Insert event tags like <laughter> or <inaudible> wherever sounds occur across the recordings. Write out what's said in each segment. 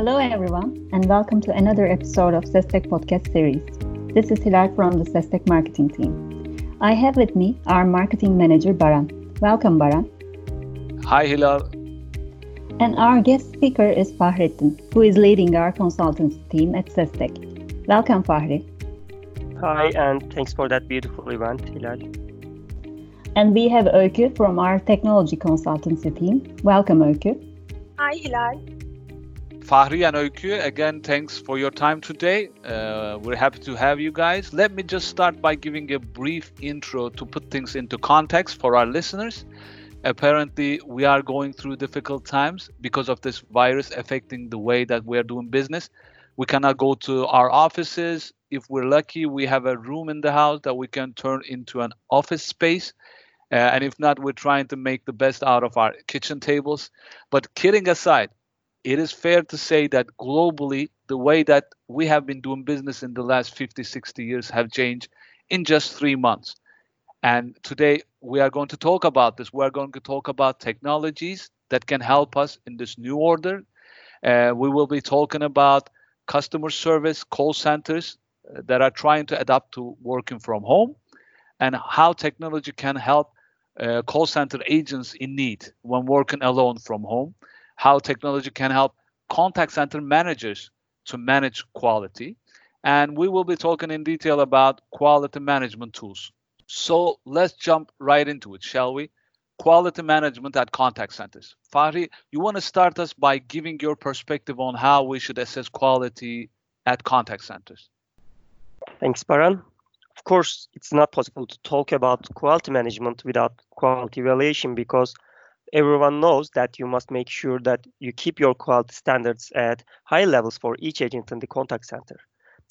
Hello, everyone, and welcome to another episode of Sestek podcast series. This is Hilal from the Sestek marketing team. I have with me our marketing manager, Baran. Welcome, Baran. Hi, Hilal. And our guest speaker is Fahrettin, who is leading our consultancy team at Sestek. Welcome, Fahri. Hi, and thanks for that beautiful event, Hilal. And we have Öykü from our technology consultancy team. Welcome, Öykü. Hi, Hilal. Fahri and Öykü, again, thanks for your time today. Uh, we're happy to have you guys. Let me just start by giving a brief intro to put things into context for our listeners. Apparently, we are going through difficult times because of this virus affecting the way that we are doing business. We cannot go to our offices. If we're lucky, we have a room in the house that we can turn into an office space. Uh, and if not, we're trying to make the best out of our kitchen tables. But kidding aside, it is fair to say that globally, the way that we have been doing business in the last 50, 60 years have changed in just three months. And today we are going to talk about this. We are going to talk about technologies that can help us in this new order. Uh, we will be talking about customer service call centers uh, that are trying to adapt to working from home and how technology can help uh, call center agents in need when working alone from home how technology can help contact center managers to manage quality. And we will be talking in detail about quality management tools. So let's jump right into it, shall we? Quality management at contact centers. Fahri, you want to start us by giving your perspective on how we should assess quality at contact centers. Thanks, Baran. Of course, it's not possible to talk about quality management without quality evaluation because everyone knows that you must make sure that you keep your quality standards at high levels for each agent in the contact center.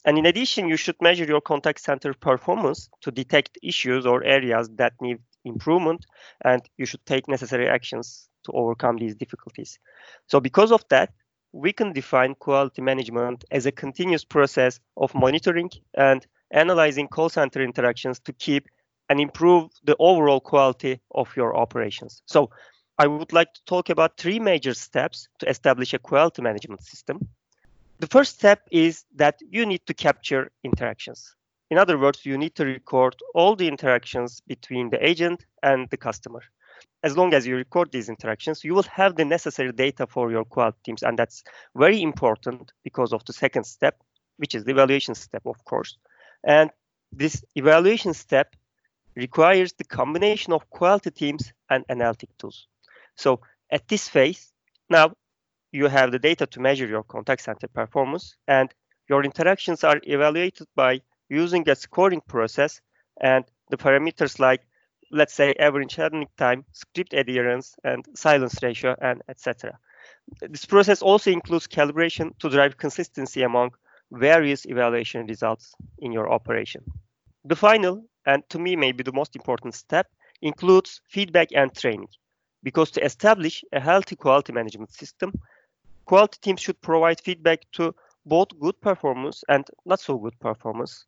And in addition, you should measure your contact center performance to detect issues or areas that need improvement, and you should take necessary actions to overcome these difficulties. So, because of that, we can define quality management as a continuous process of monitoring and analyzing call center interactions to keep and improve the overall quality of your operations. So, I would like to talk about three major steps to establish a quality management system. The first step is that you need to capture interactions. In other words, you need to record all the interactions between the agent and the customer. As long as you record these interactions, you will have the necessary data for your quality teams. And that's very important because of the second step, which is the evaluation step, of course. And this evaluation step requires the combination of quality teams and analytic tools. So at this phase, now you have the data to measure your contact center performance and your interactions are evaluated by using a scoring process and the parameters like let's say average handling time, script adherence, and silence ratio, and etc. This process also includes calibration to drive consistency among various evaluation results in your operation. The final, and to me maybe the most important step, includes feedback and training. Because to establish a healthy quality management system, quality teams should provide feedback to both good performance and not so good performance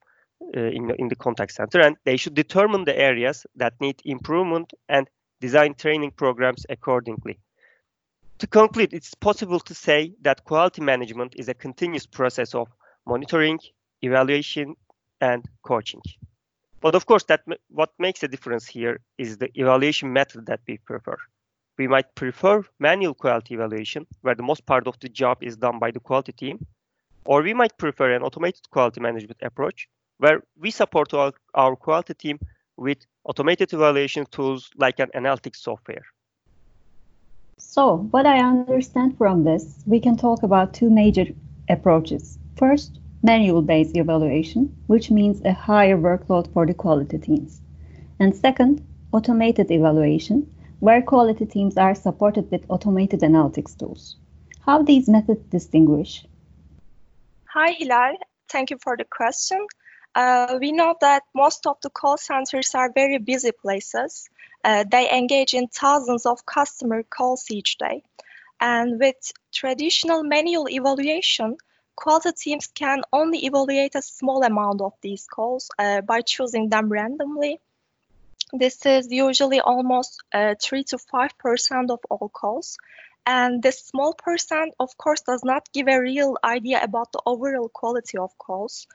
uh, in, the, in the contact center, and they should determine the areas that need improvement and design training programs accordingly. To conclude, it's possible to say that quality management is a continuous process of monitoring, evaluation, and coaching. But of course, that what makes a difference here is the evaluation method that we prefer we might prefer manual quality evaluation, where the most part of the job is done by the quality team, or we might prefer an automated quality management approach, where we support our, our quality team with automated evaluation tools like an analytics software. So, what I understand from this, we can talk about two major approaches. First, manual based evaluation, which means a higher workload for the quality teams. And second, automated evaluation, where quality teams are supported with automated analytics tools. How these methods distinguish? Hi, Hilal. Thank you for the question. Uh, we know that most of the call centers are very busy places. Uh, they engage in thousands of customer calls each day. And with traditional manual evaluation, quality teams can only evaluate a small amount of these calls uh, by choosing them randomly this is usually almost uh, 3 to 5% of all calls. And this small percent, of course, does not give a real idea about the overall quality of calls.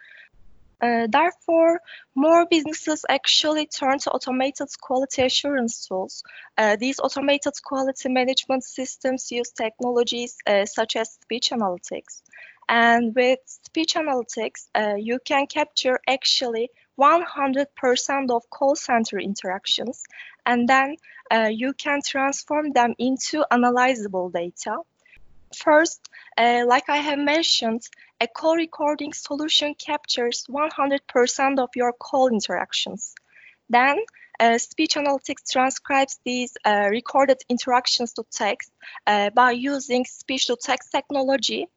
Uh, therefore, more businesses actually turn to automated quality assurance tools. Uh, these automated quality management systems use technologies uh, such as speech analytics. And with speech analytics, uh, you can capture actually 100% of call center interactions, and then uh, you can transform them into analyzable data. First, uh, like I have mentioned, a call recording solution captures 100% of your call interactions. Then, uh, speech analytics transcribes these uh, recorded interactions to text uh, by using speech to text technology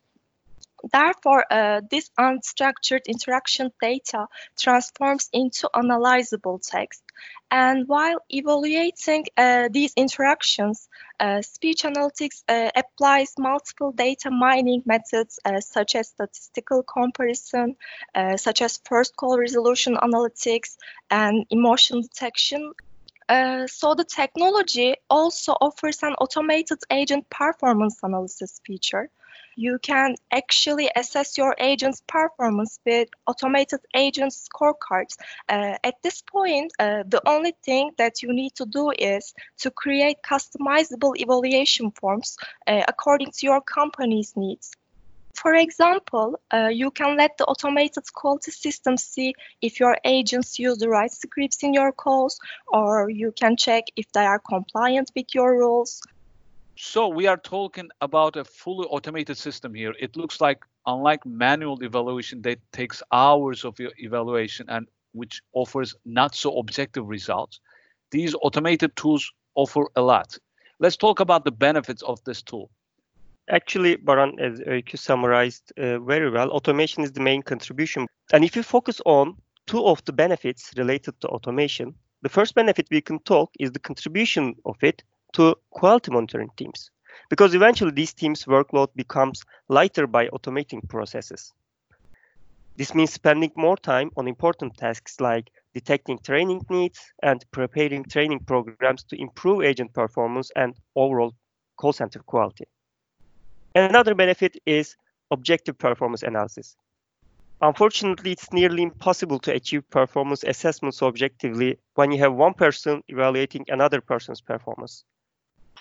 Therefore, uh, this unstructured interaction data transforms into analyzable text. And while evaluating uh, these interactions, uh, speech analytics uh, applies multiple data mining methods uh, such as statistical comparison, uh, such as first call resolution analytics, and emotion detection. Uh, so the technology also offers an automated agent performance analysis feature you can actually assess your agent's performance with automated agent scorecards. Uh, at this point, uh, the only thing that you need to do is to create customizable evaluation forms uh, according to your company's needs. For example, uh, you can let the automated quality system see if your agents use the right scripts in your calls, or you can check if they are compliant with your rules. So we are talking about a fully automated system here. It looks like unlike manual evaluation that takes hours of evaluation and which offers not so objective results, these automated tools offer a lot. Let's talk about the benefits of this tool. Actually, Baran, as Öykü summarized uh, very well, automation is the main contribution. And if you focus on two of the benefits related to automation, the first benefit we can talk is the contribution of it to quality monitoring teams because eventually these teams' workload becomes lighter by automating processes. This means spending more time on important tasks like detecting training needs and preparing training programs to improve agent performance and overall call center quality. Another benefit is objective performance analysis. Unfortunately, it's nearly impossible to achieve performance assessments objectively when you have one person evaluating another person's performance.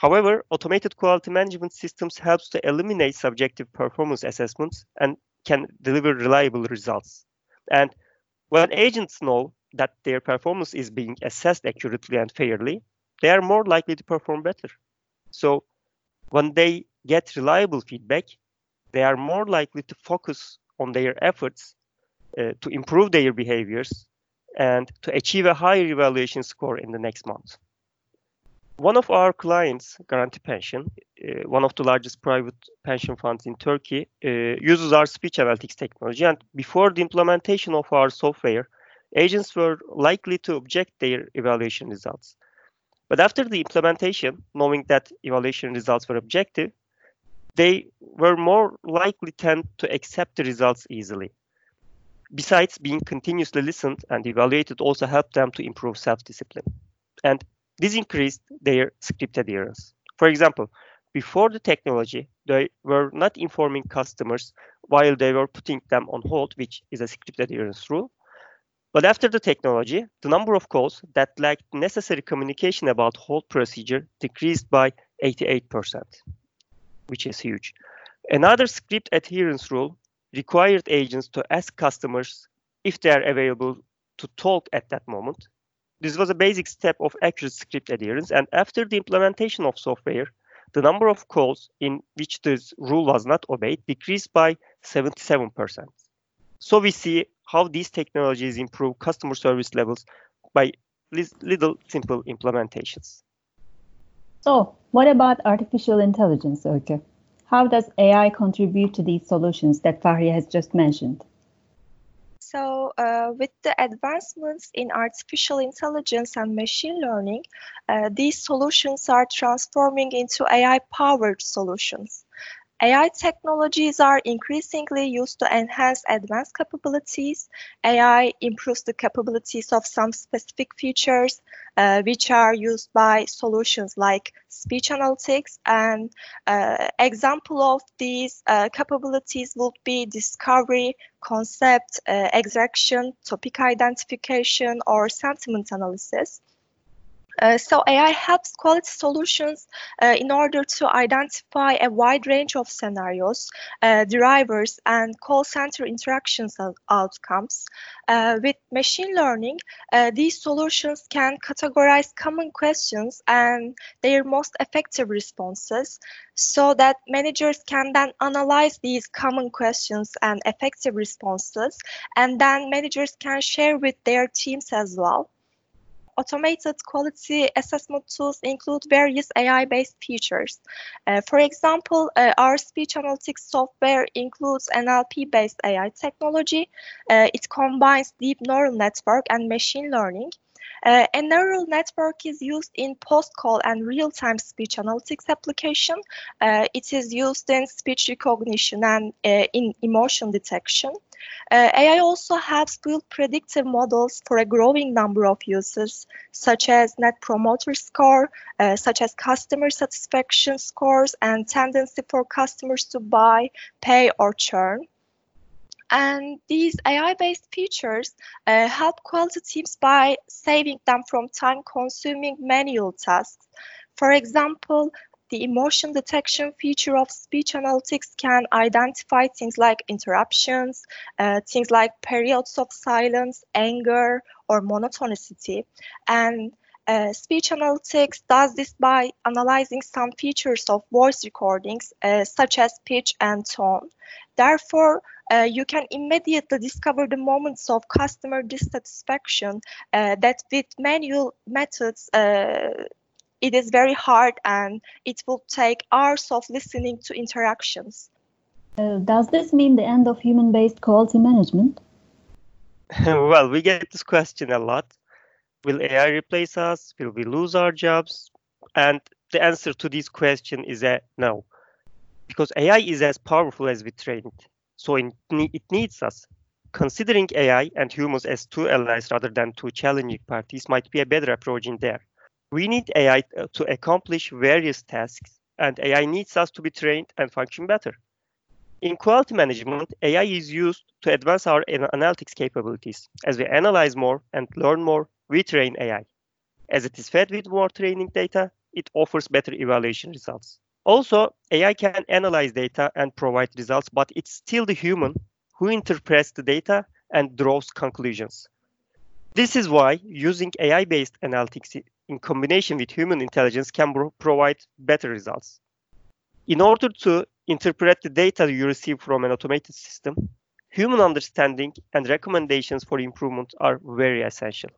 However, automated quality management systems helps to eliminate subjective performance assessments and can deliver reliable results. And when agents know that their performance is being assessed accurately and fairly, they are more likely to perform better. So when they get reliable feedback, they are more likely to focus on their efforts uh, to improve their behaviors and to achieve a higher evaluation score in the next month. One of our clients, Garanti Pension, uh, one of the largest private pension funds in Turkey, uh, uses our speech analytics technology. And before the implementation of our software, agents were likely to object their evaluation results. But after the implementation, knowing that evaluation results were objective, they were more likely tend to accept the results easily. Besides, being continuously listened and evaluated also helped them to improve self-discipline. And this increased their script adherence. For example, before the technology, they were not informing customers while they were putting them on hold, which is a script adherence rule. But after the technology, the number of calls that lacked necessary communication about hold procedure decreased by 88%, which is huge. Another script adherence rule required agents to ask customers if they are available to talk at that moment this was a basic step of accurate script adherence. And after the implementation of software, the number of calls in which this rule was not obeyed decreased by 77%. So we see how these technologies improve customer service levels by little simple implementations. So, what about artificial intelligence, Öykü? How does AI contribute to these solutions that Fahriye has just mentioned? So, uh, with the advancements in artificial intelligence and machine learning, uh, these solutions are transforming into AI powered solutions. AI technologies are increasingly used to enhance advanced capabilities. AI improves the capabilities of some specific features, uh, which are used by solutions like speech analytics. And uh, example of these uh, capabilities would be discovery, concept uh, extraction, topic identification, or sentiment analysis. Uh, so AI helps quality solutions uh, in order to identify a wide range of scenarios, uh, drivers, and call center interactions outcomes. Uh, with machine learning, uh, these solutions can categorize common questions and their most effective responses so that managers can then analyze these common questions and effective responses, and then managers can share with their teams as well automated quality assessment tools include various AI-based features. Uh, for example, uh, our speech analytics software includes NLP-based AI technology. Uh, it combines deep neural network and machine learning. Uh, a neural network is used in post-call and real-time speech analytics application. Uh, it is used in speech recognition and uh, in emotion detection. Uh, AI also helps build predictive models for a growing number of uses, such as Net Promoter Score, uh, such as customer satisfaction scores, and tendency for customers to buy, pay, or churn. And these AI-based features uh, help quality teams by saving them from time-consuming manual tasks. For example, the emotion detection feature of speech analytics can identify things like interruptions, uh, things like periods of silence, anger, or monotonicity. And uh, speech analytics does this by analyzing some features of voice recordings, uh, such as pitch and tone. Therefore, uh, you can immediately discover the moments of customer dissatisfaction uh, that with manual methods uh, it is very hard and it will take hours of listening to interactions. Uh, does this mean the end of human based quality management? <laughs> well, we get this question a lot. Will AI replace us? Will we lose our jobs? And the answer to this question is a no. Because AI is as powerful as we train it. So it, it needs us. Considering AI and humans as two allies rather than two challenging parties might be a better approach in there. We need AI uh, to accomplish various tasks, and AI needs us to be trained and function better. In quality management, AI is used to advance our analytics capabilities. As we analyze more and learn more, we train AI. As it is fed with more training data, it offers better evaluation results. Also, AI can analyze data and provide results, but it's still the human who interprets the data and draws conclusions. This is why using AI based analytics in combination with human intelligence can provide better results. In order to interpret the data you receive from an automated system, human understanding and recommendations for improvement are very essential.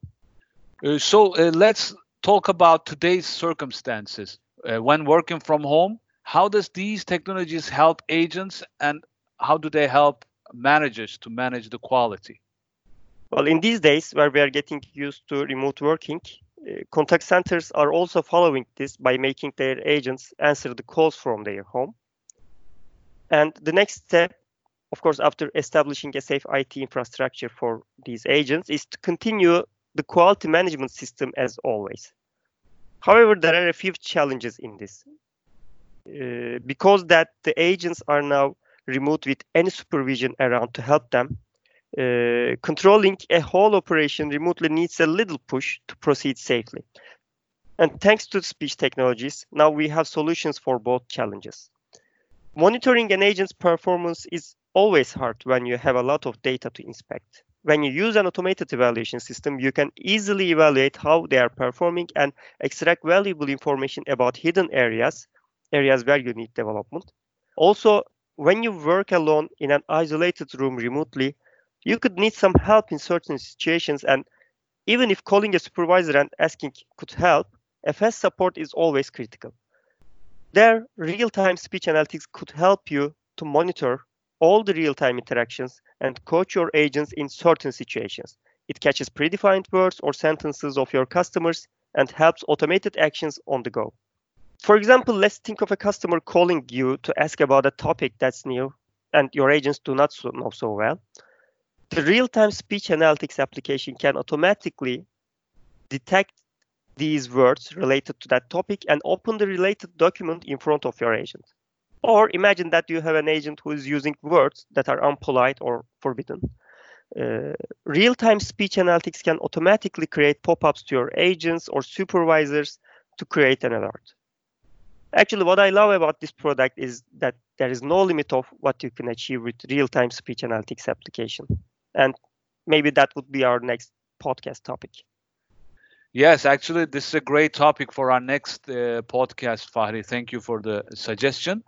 Uh, so uh, let's talk about today's circumstances. Uh, when working from home, how does these technologies help agents and how do they help managers to manage the quality? Well, in these days where we are getting used to remote working, contact centers are also following this by making their agents answer the calls from their home. And the next step, of course, after establishing a safe IT infrastructure for these agents, is to continue the quality management system as always. However, there are a few challenges in this. Uh, because that the agents are now remote with any supervision around to help them, uh, controlling a whole operation remotely needs a little push to proceed safely. And thanks to speech technologies, now we have solutions for both challenges. Monitoring an agent's performance is always hard when you have a lot of data to inspect. When you use an automated evaluation system, you can easily evaluate how they are performing and extract valuable information about hidden areas, areas where you need development. Also, when you work alone in an isolated room remotely, you could need some help in certain situations and even if calling a supervisor and asking could help, FS support is always critical. There, real-time speech analytics could help you to monitor all the real-time interactions and coach your agents in certain situations. It catches predefined words or sentences of your customers and helps automated actions on the go. For example, let's think of a customer calling you to ask about a topic that's new and your agents do not know so well. The real-time speech analytics application can automatically detect these words related to that topic and open the related document in front of your agent. Or imagine that you have an agent who is using words that are unpolite or forbidden. Uh, real-time speech analytics can automatically create pop-ups to your agents or supervisors to create an alert. Actually, what I love about this product is that there is no limit of what you can achieve with real-time speech analytics application. And maybe that would be our next podcast topic. Yes, actually, this is a great topic for our next uh, podcast, Fahri. Thank you for the suggestion.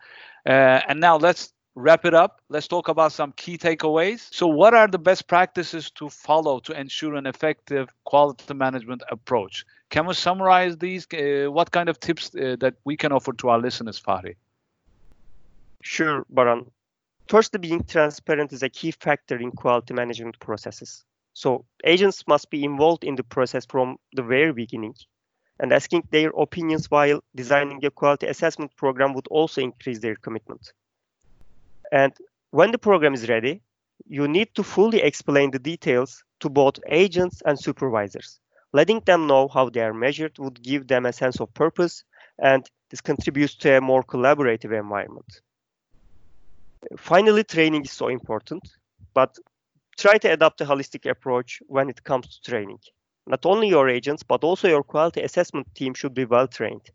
Uh, and now let's wrap it up. Let's talk about some key takeaways. So, what are the best practices to follow to ensure an effective quality management approach? Can we summarize these? Uh, what kind of tips uh, that we can offer to our listeners, Fahri? Sure, Baran. First, being transparent is a key factor in quality management processes. So, agents must be involved in the process from the very beginning. And asking their opinions while designing a quality assessment program would also increase their commitment. And when the program is ready, you need to fully explain the details to both agents and supervisors. Letting them know how they are measured would give them a sense of purpose, and this contributes to a more collaborative environment. Finally, training is so important, but try to adopt a holistic approach when it comes to training. Not only your agents, but also your quality assessment team should be well trained.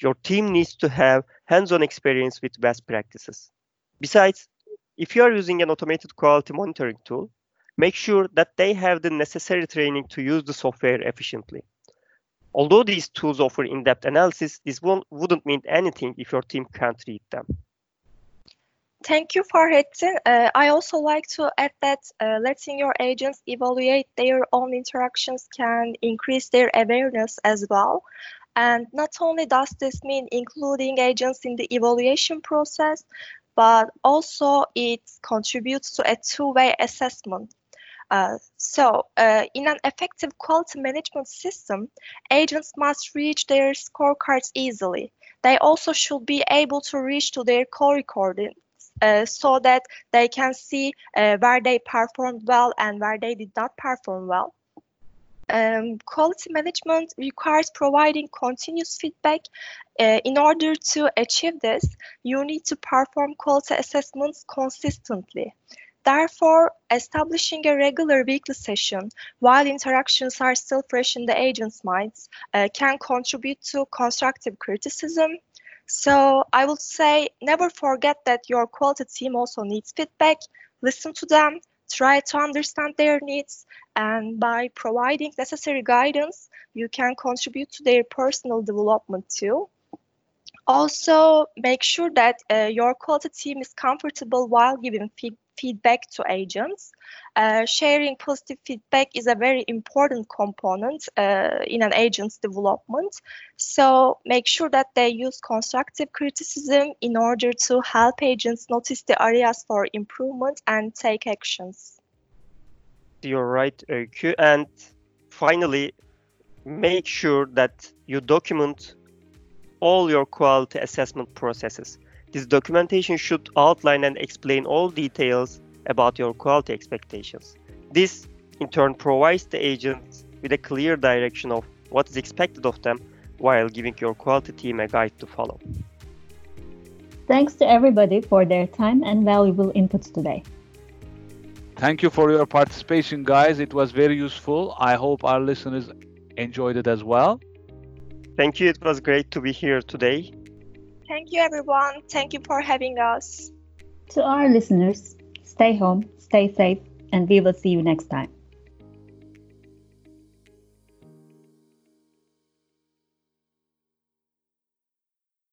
Your team needs to have hands on experience with best practices. Besides, if you are using an automated quality monitoring tool, make sure that they have the necessary training to use the software efficiently. Although these tools offer in-depth analysis, this wouldn't mean anything if your team can't read them. Thank you, Fahrettin. Uh, I also like to add that uh, letting your agents evaluate their own interactions can increase their awareness as well. And not only does this mean including agents in the evaluation process, but also it contributes to a two-way assessment. Uh, so, uh, in an effective quality management system, agents must reach their scorecards easily. They also should be able to reach to their call recordings uh, so that they can see uh, where they performed well and where they did not perform well. Um, quality management requires providing continuous feedback. Uh, in order to achieve this, you need to perform quality assessments consistently. Therefore, establishing a regular weekly session while interactions are still fresh in the agent's minds uh, can contribute to constructive criticism. So I would say never forget that your quality team also needs feedback, listen to them, try to understand their needs, and by providing necessary guidance, you can contribute to their personal development too. Also, make sure that uh, your quality team is comfortable while giving feedback feedback to agents. Uh, sharing positive feedback is a very important component uh, in an agent's development. So make sure that they use constructive criticism in order to help agents notice the areas for improvement and take actions. You're right, Öykü. And finally, make sure that you document all your quality assessment processes. This documentation should outline and explain all details about your quality expectations. This, in turn, provides the agents with a clear direction of what is expected of them while giving your quality team a guide to follow. Thanks to everybody for their time and valuable inputs today. Thank you for your participation, guys. It was very useful. I hope our listeners enjoyed it as well. Thank you. It was great to be here today. Thank you, everyone. Thank you for having us. To our listeners, stay home, stay safe, and we will see you next time.